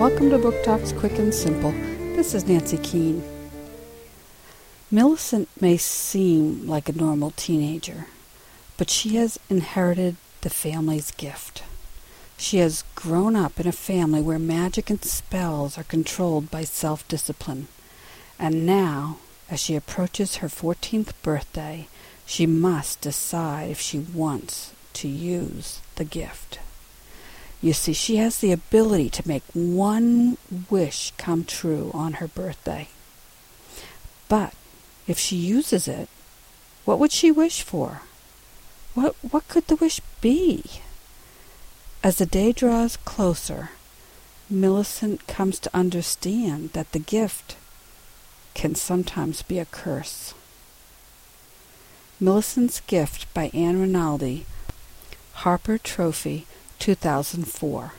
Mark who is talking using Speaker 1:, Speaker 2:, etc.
Speaker 1: welcome to Book Talks Quick and Simple. This is Nancy Keane. Millicent may seem like a normal teenager, but she has inherited the family's gift. She has grown up in a family where magic and spells are controlled by self discipline. And now, as she approaches her 14th birthday, she must decide if she wants to use the gift. You see, she has the ability to make one wish come true on her birthday. But if she uses it, what would she wish for? What, what could the wish be? As the day draws closer, Millicent comes to understand that the gift can sometimes be a curse. Millicent's Gift by Ann Rinaldi, Harper Trophy, 2004.